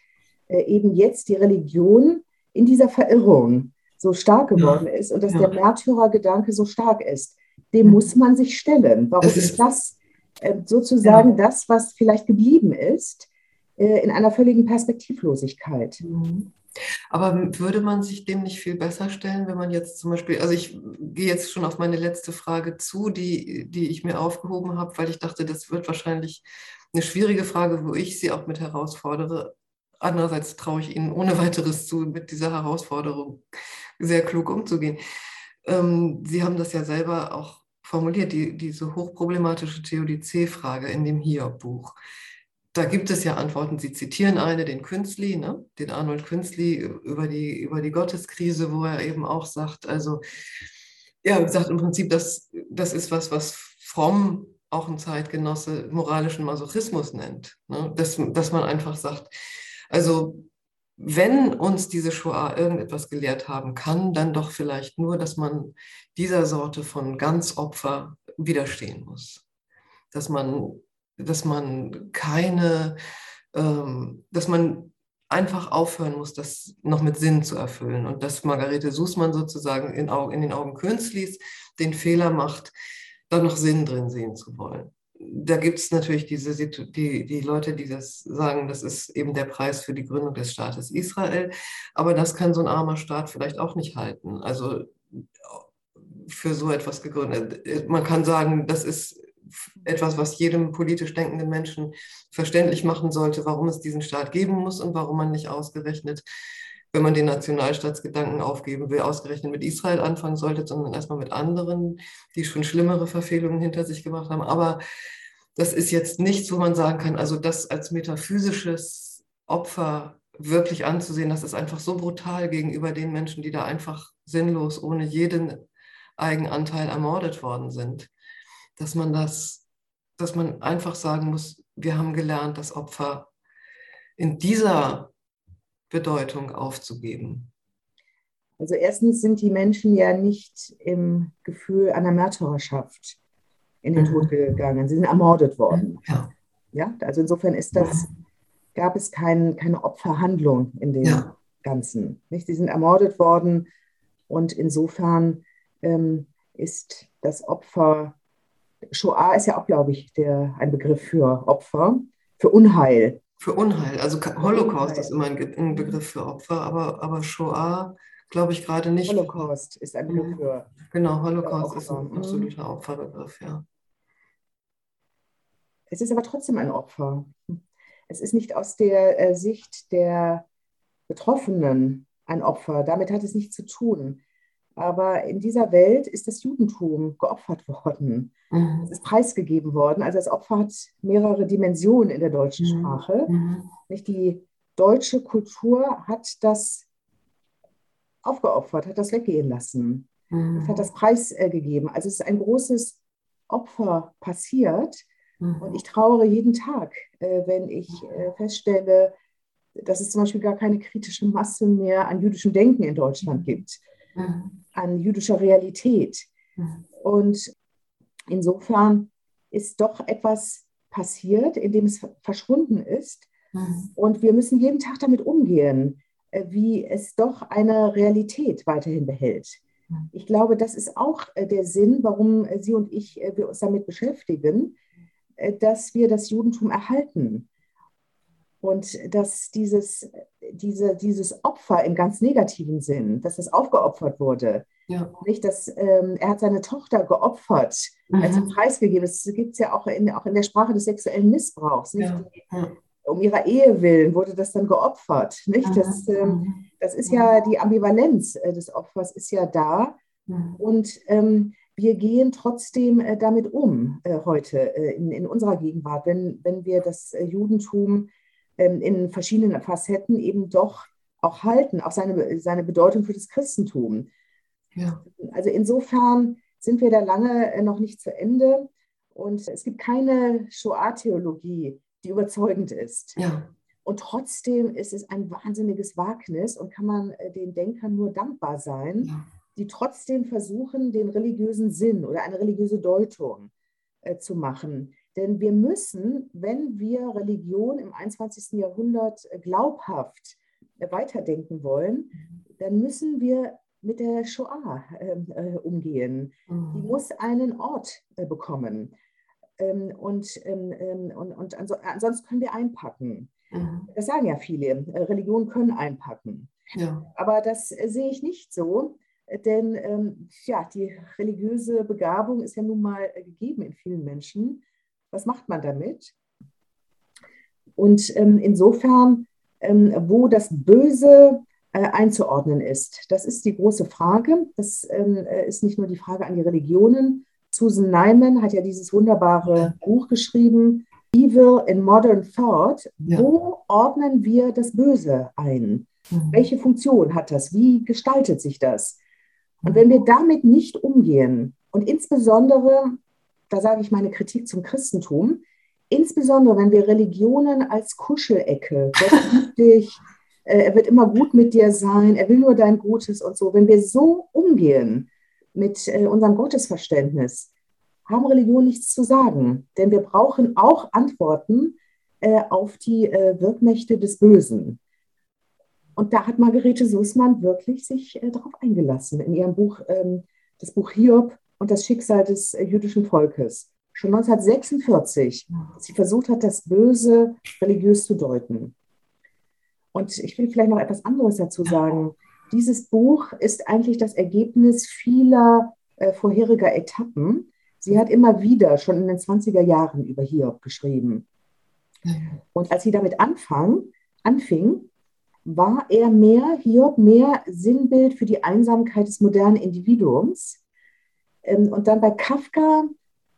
Speaker 2: äh, eben jetzt die Religion in dieser Verirrung so stark geworden ja. ist und dass ja. der Märtyrergedanke so stark ist. Dem mhm. muss man sich stellen. Warum ist, das äh, sozusagen ja. das, was vielleicht geblieben ist, äh, in einer völligen Perspektivlosigkeit?
Speaker 1: Mhm. Aber würde man sich dem nicht viel besser stellen, wenn man jetzt zum Beispiel, also ich gehe jetzt schon auf meine letzte Frage zu, die, die ich mir aufgehoben habe, weil ich dachte, das wird wahrscheinlich eine schwierige Frage, wo ich Sie auch mit herausfordere. Andererseits traue ich Ihnen ohne weiteres zu, mit dieser Herausforderung sehr klug umzugehen. Ähm, Sie haben das ja selber auch formuliert, die, diese hochproblematische Theodizee-Frage in dem Hiob-Buch. Da gibt es ja Antworten. Sie zitieren eine, den Künstli, ne? den Arnold Künstli über die, über die Gotteskrise, wo er eben auch sagt, also, ja, sagt im Prinzip, das, das ist was, was Fromm auch ein Zeitgenosse moralischen Masochismus nennt. Ne? Dass, dass man einfach sagt, also wenn uns diese Shoah irgendetwas gelehrt haben kann, dann doch vielleicht nur, dass man dieser Sorte von Ganzopfer widerstehen muss. Dass man, dass man keine, ähm, dass man einfach aufhören muss, das noch mit Sinn zu erfüllen. Und dass Margarete Sußmann sozusagen in, in den Augen Künstlis den Fehler macht, da noch Sinn drin sehen zu wollen da gibt es natürlich diese die, die Leute, die das sagen, das ist eben der Preis für die Gründung des Staates Israel. Aber das kann so ein armer Staat vielleicht auch nicht halten. Also für so etwas gegründet. Man kann sagen, das ist etwas, was jedem politisch denkenden Menschen verständlich machen sollte, warum es diesen Staat geben muss und warum man nicht ausgerechnet, wenn man den Nationalstaatsgedanken aufgeben will, ausgerechnet mit Israel anfangen sollte, sondern erstmal mit anderen, die schon schlimmere Verfehlungen hinter sich gemacht haben. Aber das ist jetzt nichts, wo man sagen kann, also das als metaphysisches Opfer wirklich anzusehen, das ist einfach so brutal gegenüber den Menschen, die da einfach sinnlos ohne jeden Eigenanteil ermordet worden sind, dass man das, dass man einfach sagen muss, wir haben gelernt, das Opfer in dieser Bedeutung aufzugeben.
Speaker 2: Also erstens sind die Menschen ja nicht im Gefühl einer Märtyrerschaft in den Tod mhm. gegangen. Sie sind ermordet worden. Ja. ja also insofern ist das, gab es kein, keine Opferhandlung in dem ja. Ganzen. Nicht? Sie sind ermordet worden und insofern ähm, ist das Opfer, Shoah ist ja auch, glaube ich, der, ein Begriff für Opfer, für Unheil.
Speaker 1: Für Unheil, also Holocaust Unheil. ist immer ein, Begriff für Opfer, aber, aber Shoah glaube ich gerade nicht.
Speaker 2: Holocaust ist ein Begriff für.
Speaker 1: Genau, Holocaust ist ein absoluter Opferbegriff, ja.
Speaker 2: Es ist aber trotzdem ein Opfer. Es ist nicht aus der äh, Sicht der Betroffenen ein Opfer. Damit hat es nichts zu tun. Aber in dieser Welt ist das Judentum geopfert worden. Mhm. Es ist preisgegeben worden. Also das Opfer hat mehrere Dimensionen in der deutschen mhm. Sprache. Mhm. Nicht die deutsche Kultur hat das aufgeopfert, hat das weggehen lassen. Mhm. Es hat das preisgegeben. Also es ist ein großes Opfer passiert. Mhm. Und ich trauere jeden Tag, äh, wenn ich äh, feststelle, dass es zum Beispiel gar keine kritische Masse mehr an jüdischem Denken in Deutschland gibt, mhm. an jüdischer Realität. Mhm. Und insofern ist doch etwas passiert, in dem es verschwunden ist. Mhm. Und wir müssen jeden Tag damit umgehen, äh, wie es doch eine Realität weiterhin behält. Mhm. Ich glaube, das ist auch der Sinn, warum Sie und ich wir uns damit beschäftigen, äh, dass wir das Judentum erhalten und dass dieses, diese, dieses Opfer im ganz negativen Sinn, dass das aufgeopfert wurde, Ja. Nicht, dass, ähm, er hat seine Tochter geopfert, mhm. also preisgegeben. Das gibt es ja auch in, auch in der Sprache des sexuellen Missbrauchs. Ja. Die, um ihrer Ehe willen wurde das dann geopfert. Nicht? Das, ähm, mhm. das ist ja die Ambivalenz äh, des Opfers ist ja da. Mhm. Und ähm, wir gehen trotzdem äh, damit um äh, heute äh, in, in, unserer Gegenwart, wenn, wenn wir das äh, Judentum in verschiedenen Facetten eben doch auch halten, auch seine, seine Bedeutung für das Christentum. Ja. Also insofern sind wir da lange äh, noch nicht zu Ende und es gibt keine Shoah-Theologie, die überzeugend ist. Ja. Und trotzdem ist es ein wahnsinniges Wagnis und kann man äh, den Denkern nur dankbar sein, ja. die trotzdem versuchen, den religiösen Sinn oder eine religiöse Deutung äh, zu machen. Denn wir müssen, wenn wir Religion im 21. Jahrhundert äh, glaubhaft äh, weiterdenken wollen, dann müssen wir mit der Shoah ähm, äh, umgehen. Mhm. Die muss einen Ort äh, bekommen. Ähm, und, ähm, ähm und, und ansonsten können wir einpacken. Mhm. Das sagen ja viele, äh, Religionen können einpacken. Ja. Aber das äh, sehe ich nicht so, denn ähm, ja, die religiöse Begabung ist ja nun mal gegeben in vielen Menschen. Was macht man damit? Und ähm, insofern, ähm, wo das Böse äh, einzuordnen ist, das ist die große Frage. Das ähm, äh, ist nicht nur die Frage an die Religionen. Susan Nyman hat ja dieses wunderbare Buch geschrieben, Evil in Modern Thought. Ja. Wo ordnen wir das Böse ein? Mhm. Welche Funktion hat das? Wie gestaltet sich das? Und wenn wir damit nicht umgehen und insbesondere da sage ich meine Kritik zum Christentum, insbesondere wenn wir Religionen als Kuschelecke, Gott liebt dich, äh, er wird immer gut mit dir sein, er will nur dein Gutes und so, wenn wir so umgehen mit äh, unserem Gottesverständnis, haben Religionen nichts zu sagen. Denn wir brauchen auch Antworten äh, auf die Wirkmächte des Bösen. Und da hat Margarete Sussmann wirklich sich äh, darauf eingelassen. In ihrem Buch, ähm, das Buch Hiob, und das Schicksal des äh, jüdischen Volkes. Schon 1946, sie versucht hat, das Böse religiös zu deuten. Und ich will vielleicht noch etwas anderes dazu sagen. Dieses Buch ist eigentlich das Ergebnis vieler äh, vorheriger Etappen. Sie hat immer wieder schon in den 20er Jahren über Hiob geschrieben. Und als sie damit anfang, anfing, war er mehr, Hiob mehr Sinnbild für die Einsamkeit des modernen Individuums und dann bei Kafka,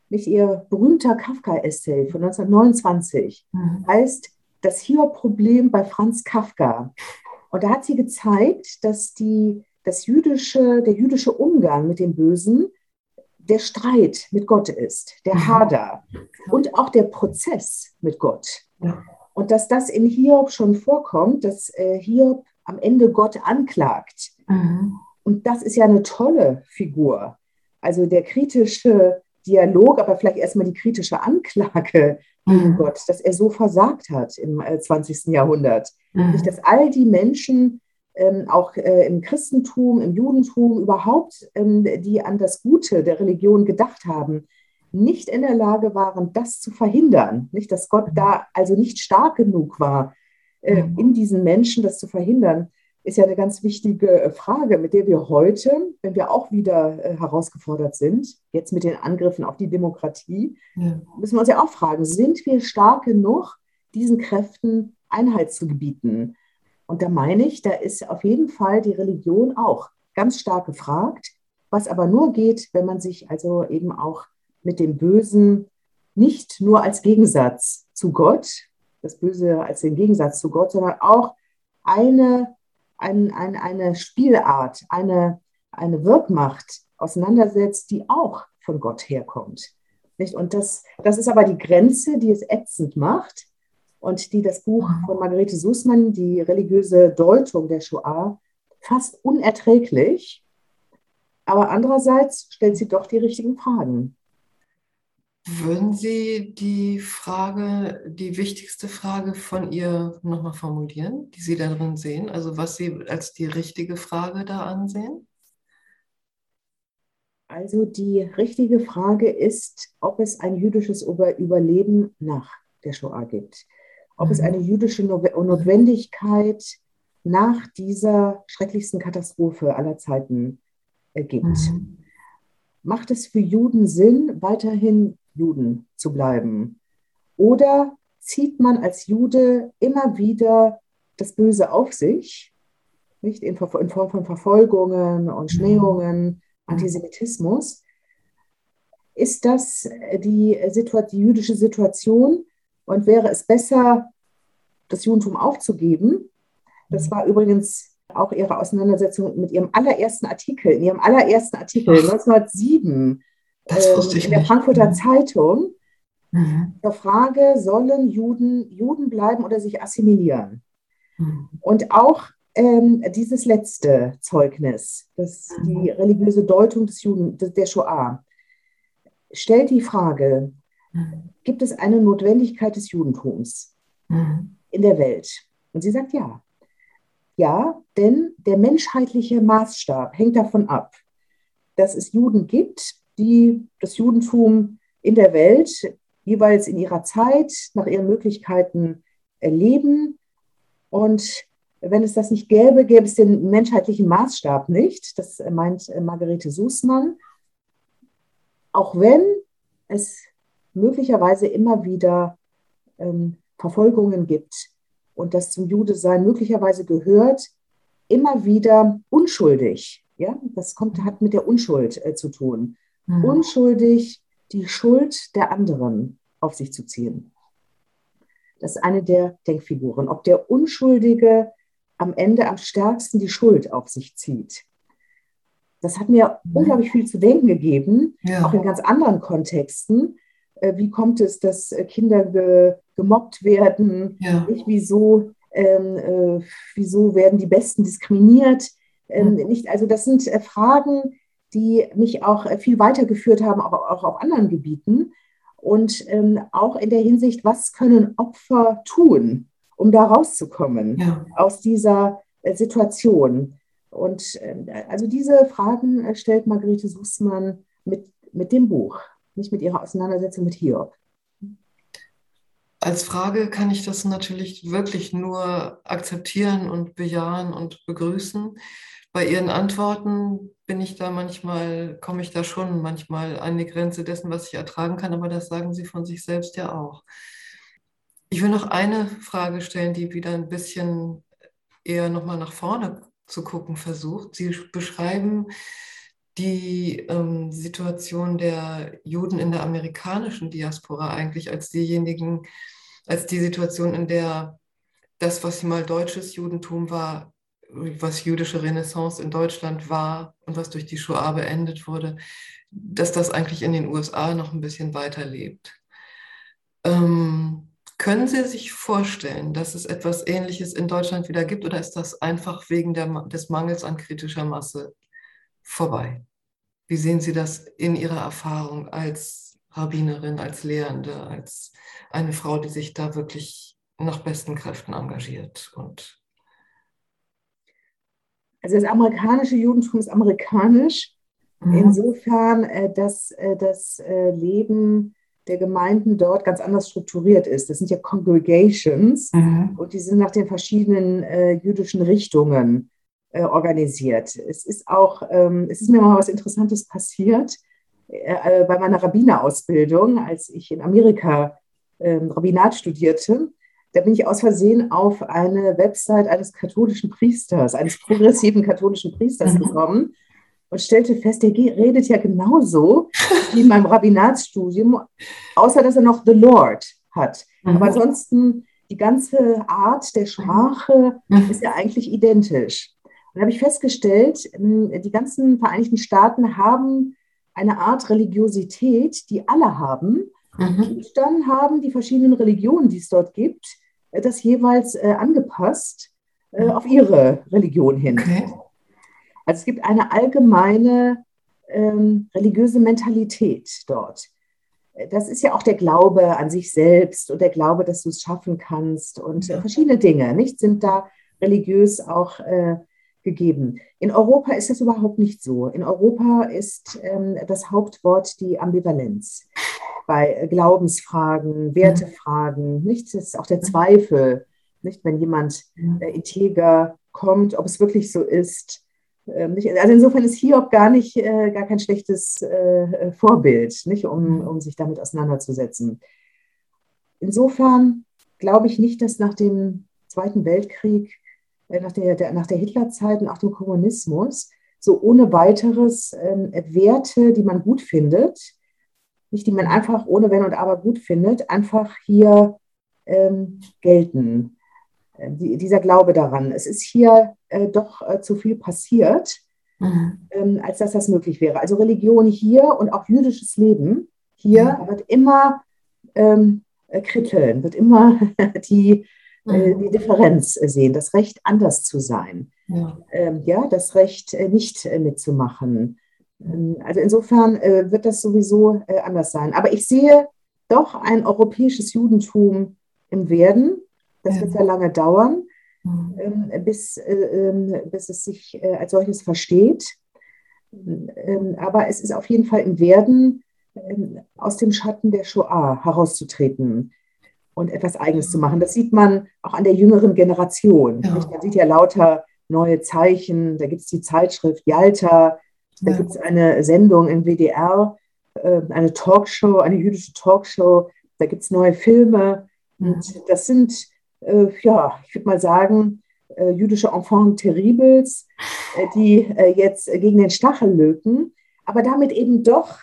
Speaker 2: nicht ihr berühmter Kafka-Essay von 1929, mhm. heißt Das Hiob-Problem bei Franz Kafka. Und da hat sie gezeigt, dass die, das jüdische, der jüdische Umgang mit dem Bösen der Streit mit Gott ist, der mhm. Hader und auch der Prozess mit Gott. Und dass das in Hiob schon vorkommt, dass äh, Hiob am Ende Gott anklagt. Mhm. Und das ist ja eine tolle Figur. Also der kritische Dialog, aber vielleicht erstmal die kritische Anklage gegen mhm. Gott, dass er so versagt hat im 20. Äh, Jahrhundert. Mhm. Dass all die Menschen, ähm, auch äh, im Christentum, im Judentum überhaupt, ähm, die an das Gute der Religion gedacht haben, nicht in der Lage waren, das zu verhindern. Nicht, dass Gott mhm. da also nicht stark genug war, äh, mhm. in diesen Menschen das zu verhindern ist ja eine ganz wichtige äh, Frage, mit der wir heute, wenn wir auch wieder äh, herausgefordert sind, jetzt mit den Angriffen auf die Demokratie, ja. müssen wir uns ja auch fragen, sind wir stark genug, diesen Kräften Einhalt zu gebieten? Und da meine ich, da ist auf jeden Fall die Religion auch ganz stark gefragt, was aber nur geht, wenn man sich also eben auch mit dem Bösen nicht nur als Gegensatz zu Gott, das Böse als den Gegensatz zu Gott, sondern auch eine ein, ein, eine Spielart, eine, eine Wirkmacht auseinandersetzt, die auch von Gott herkommt. Nicht? Und das, das ist aber die Grenze, die es ätzend macht und die das Buch von Margarete Sussmann, die religiöse Deutung der Shoah, fast unerträglich. Aber andererseits stellt sie doch die richtigen Fragen.
Speaker 1: Würden Sie die Frage, die wichtigste Frage von ihr nochmal formulieren, die Sie darin sehen? Also was Sie als die richtige Frage da ansehen?
Speaker 2: Also die richtige Frage ist, ob es ein jüdisches Überleben nach der Shoah gibt. Ob mhm. es eine jüdische Notwendigkeit nach dieser schrecklichsten Katastrophe aller Zeiten äh, gibt. Mhm. Macht es für Juden Sinn, weiterhin Juden zu bleiben? Oder zieht man als Jude immer wieder das Böse auf sich, nicht in, in Form von Verfolgungen und mhm. Schmähungen. Antisemitismus? Ist das die, die jüdische Situation und wäre es besser, das Judentum aufzugeben? Das war übrigens auch ihre Auseinandersetzung mit ihrem allerersten Artikel, in ihrem allerersten Artikel Ach, 1907 äh, in der Frankfurter mhm. Zeitung mhm. zur Frage, sollen Juden Juden bleiben oder sich assimilieren? Mhm. Und auch ähm, dieses letzte Zeugnis, das, die mhm. religiöse Deutung des Juden, der Shoah, stellt die Frage, mhm. gibt es eine Notwendigkeit des Judentums mhm. in der Welt? Und sie sagt ja. Ja, denn der menschheitliche Maßstab hängt davon ab, dass es Juden gibt, die das Judentum in der Welt jeweils in ihrer Zeit nach ihren Möglichkeiten erleben. Und wenn es das nicht gäbe, gäbe es den menschheitlichen Maßstab nicht. Das meint Margarete Sußmann. Auch wenn es möglicherweise immer wieder ähm, Verfolgungen gibt und das zum Judesein möglicherweise gehört, immer wieder unschuldig. Ja, das kommt, hat mit der Unschuld äh, zu tun. Mhm. Unschuldig die Schuld der anderen auf sich zu ziehen. Das ist eine der Denkfiguren. Ob der Unschuldige am Ende am stärksten die Schuld auf sich zieht. Das hat mir mhm. unglaublich viel zu denken gegeben, ja. auch in ganz anderen Kontexten. Äh, wie kommt es, dass äh, Kinder ge, gemobbt werden? Ja. Nicht, wieso, ähm, äh, wieso werden die Besten diskriminiert? Ähm, mhm. nicht, also das sind äh, Fragen, die mich auch äh, viel weitergeführt haben, auch, auch auf anderen Gebieten. Und ähm, auch in der Hinsicht, was können Opfer tun, um da rauszukommen ja. aus dieser äh, Situation? Und äh, also diese Fragen äh, stellt Margarete Sussmann mit, mit dem Buch nicht mit ihrer Auseinandersetzung mit Hiob?
Speaker 1: Als Frage kann ich das natürlich wirklich nur akzeptieren und bejahen und begrüßen. Bei Ihren Antworten bin ich da manchmal, komme ich da schon manchmal an die Grenze dessen, was ich ertragen kann, aber das sagen Sie von sich selbst ja auch. Ich will noch eine Frage stellen, die wieder ein bisschen eher nochmal nach vorne zu gucken versucht. Sie beschreiben die ähm, Situation der Juden in der amerikanischen Diaspora eigentlich als diejenigen, als die Situation, in der das, was mal deutsches Judentum war, was jüdische Renaissance in Deutschland war und was durch die Shoah beendet wurde, dass das eigentlich in den USA noch ein bisschen weiterlebt. Ähm, können Sie sich vorstellen, dass es etwas Ähnliches in Deutschland wieder gibt oder ist das einfach wegen der, des Mangels an kritischer Masse vorbei. Wie sehen Sie das in Ihrer Erfahrung als Rabbinerin, als Lehrende, als eine Frau, die sich da wirklich nach besten Kräften engagiert? Und
Speaker 2: also das amerikanische Judentum ist amerikanisch. Mhm. Insofern, äh, dass äh, das äh, Leben der Gemeinden dort ganz anders strukturiert ist. Das sind ja Congregations mhm. und die sind nach den verschiedenen äh, jüdischen Richtungen äh, organisiert. Es ist auch, ähm, es ist mir mal was Interessantes passiert äh, bei meiner Rabbinerausbildung, als ich in Amerika ähm, Rabbinat studierte. Da bin ich aus Versehen auf eine Website eines katholischen Priesters, eines progressiven katholischen Priesters mhm. gekommen und stellte fest, der redet ja genauso wie in meinem Rabbinatsstudium, außer dass er noch The Lord hat. Mhm. Aber ansonsten die ganze Art der Sprache mhm. ist ja eigentlich identisch. Und habe ich festgestellt, ähm, die ganzen Vereinigten Staaten haben eine Art Religiosität, die alle haben. Mhm. Und dann haben die verschiedenen Religionen, die es dort gibt, das jeweils äh, angepasst äh, auf ihre Religion hin. Okay. Also es gibt eine allgemeine ähm, religiöse Mentalität dort. Äh, das ist ja auch der Glaube an sich selbst und der Glaube, dass du es schaffen kannst und äh, verschiedene Dinge, nicht? Sind da religiös auch äh, gegeben. In Europa ist das überhaupt nicht so. In Europa ist ähm, das Hauptwort die Ambivalenz. Bei Glaubensfragen, Wertefragen, nicht? Das ist auch der Zweifel, nicht? Wenn jemand äh, integer kommt, ob es wirklich so ist. ähm, also insofern ist Hiob gar nicht, äh, gar kein schlechtes äh, Vorbild, nicht, um, um sich damit auseinanderzusetzen. Insofern glaube ich nicht, dass nach dem Zweiten Weltkrieg, nach der, der nach der Hitlerzeit und auch dem Kommunismus so ohne weiteres ähm, Werte, die man gut findet, nicht die man einfach ohne Wenn und Aber gut findet, einfach hier ähm, gelten. Äh, die, dieser Glaube daran. Es ist hier äh, doch äh, zu viel passiert, mhm. ähm, als dass das möglich wäre. Also Religion hier und auch jüdisches Leben hier mhm. wird immer ähm, äh, kritteln, wird immer [laughs] die, äh, mhm. die Differenz sehen, das Recht anders zu sein. Ja, ähm, ja das Recht nicht mitzumachen. Ähm, also insofern wird das sowieso anders sein. Aber ich sehe doch ein europäisches Judentum im Werden. Das ja. wird sehr lange dauern, mhm. ähm, bis, äh, ähm, bis es sich äh, als solches versteht. Aber es ist auf jeden Fall im Werden, aus dem Schatten der Shoah herauszutreten und etwas Eigenes zu machen. Das sieht man auch an der jüngeren Generation. Ja. Man sieht ja lauter neue Zeichen. Da gibt es die Zeitschrift Yalta, da ja. gibt es eine Sendung im WDR, äh, eine Talkshow, eine jüdische Talkshow, da gibt es neue Filme. Und das sind, äh, ja, ich würde mal sagen, äh, jüdische Enfants terribles, die jetzt gegen den Stachel löten, aber damit eben doch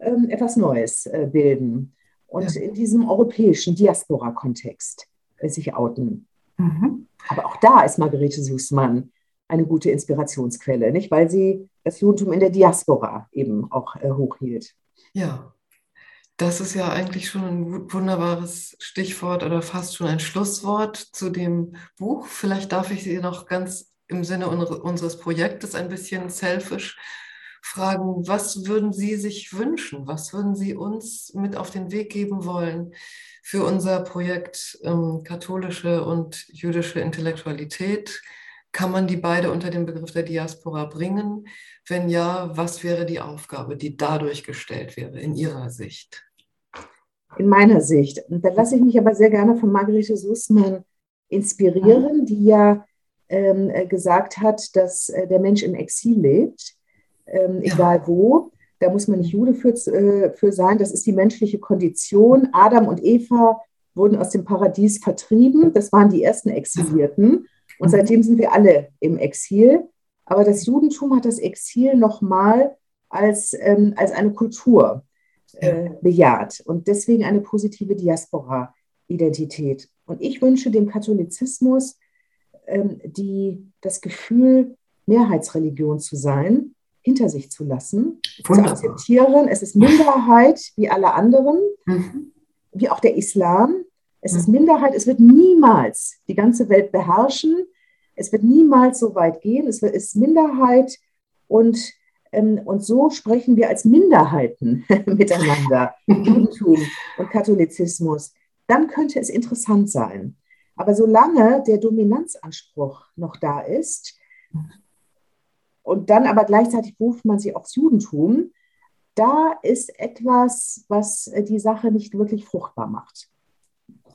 Speaker 2: ähm, etwas Neues bilden und ja. in diesem europäischen Diaspora-Kontext sich outen. Mhm. Aber auch da ist Margarete Sußmann eine gute Inspirationsquelle, nicht? weil sie das Judentum in der Diaspora eben auch hochhielt.
Speaker 1: Ja, das ist ja eigentlich schon ein wunderbares Stichwort oder fast schon ein Schlusswort zu dem Buch. Vielleicht darf ich Sie noch ganz im Sinne unseres Projektes ein bisschen selfish fragen, was würden Sie sich wünschen? Was würden Sie uns mit auf den Weg geben wollen für unser Projekt ähm, katholische und jüdische Intellektualität? Kann man die beide unter den Begriff der Diaspora bringen? Wenn ja, was wäre die Aufgabe, die dadurch gestellt wäre, in Ihrer Sicht?
Speaker 2: in meiner Sicht. Und da lasse ich mich aber sehr gerne von Margarete Sussmann inspirieren, die ja ähm, äh, gesagt hat, dass äh, der Mensch im Exil lebt, ähm, egal ja. wo. Da muss man nicht Jude für, äh, für sein. Das ist die menschliche Kondition. Adam und Eva wurden aus dem Paradies vertrieben. Das waren die ersten Exilierten. Und mhm. seitdem sind wir alle im Exil. Aber das Judentum hat das Exil nochmal als, ähm, als eine Kultur äh, bejaht und deswegen eine positive Diaspora-Identität. Und ich wünsche dem Katholizismus ähm, die, das Gefühl, Mehrheitsreligion zu sein, hinter sich zu lassen, Wunderbar. zu akzeptieren. Es ist Minderheit wie alle anderen, mhm. wie auch der Islam. Es mhm. ist Minderheit, es wird niemals die ganze Welt beherrschen. Es wird niemals so weit gehen. Es ist Minderheit und ähm, und so sprechen wir als Minderheiten [laughs] miteinander, [laughs] Judentum und Katholizismus. Dann könnte es interessant sein. Aber solange der Dominanzanspruch noch da ist und dann aber gleichzeitig beruft man sich aufs Judentum, da ist etwas, was die Sache nicht wirklich fruchtbar macht.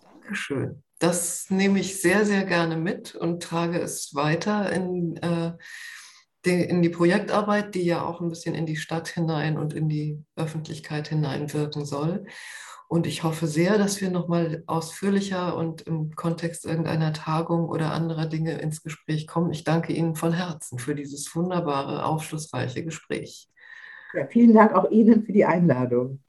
Speaker 1: Dankeschön. Das nehme ich sehr, sehr gerne mit und trage es weiter in äh, in die Projektarbeit, die ja auch ein bisschen in die Stadt hinein und in die Öffentlichkeit hineinwirken soll. Und ich hoffe sehr, dass wir nochmal ausführlicher und im Kontext irgendeiner Tagung oder anderer Dinge ins Gespräch kommen. Ich danke Ihnen von Herzen für dieses wunderbare, aufschlussreiche Gespräch.
Speaker 2: Ja, vielen Dank auch Ihnen für die Einladung.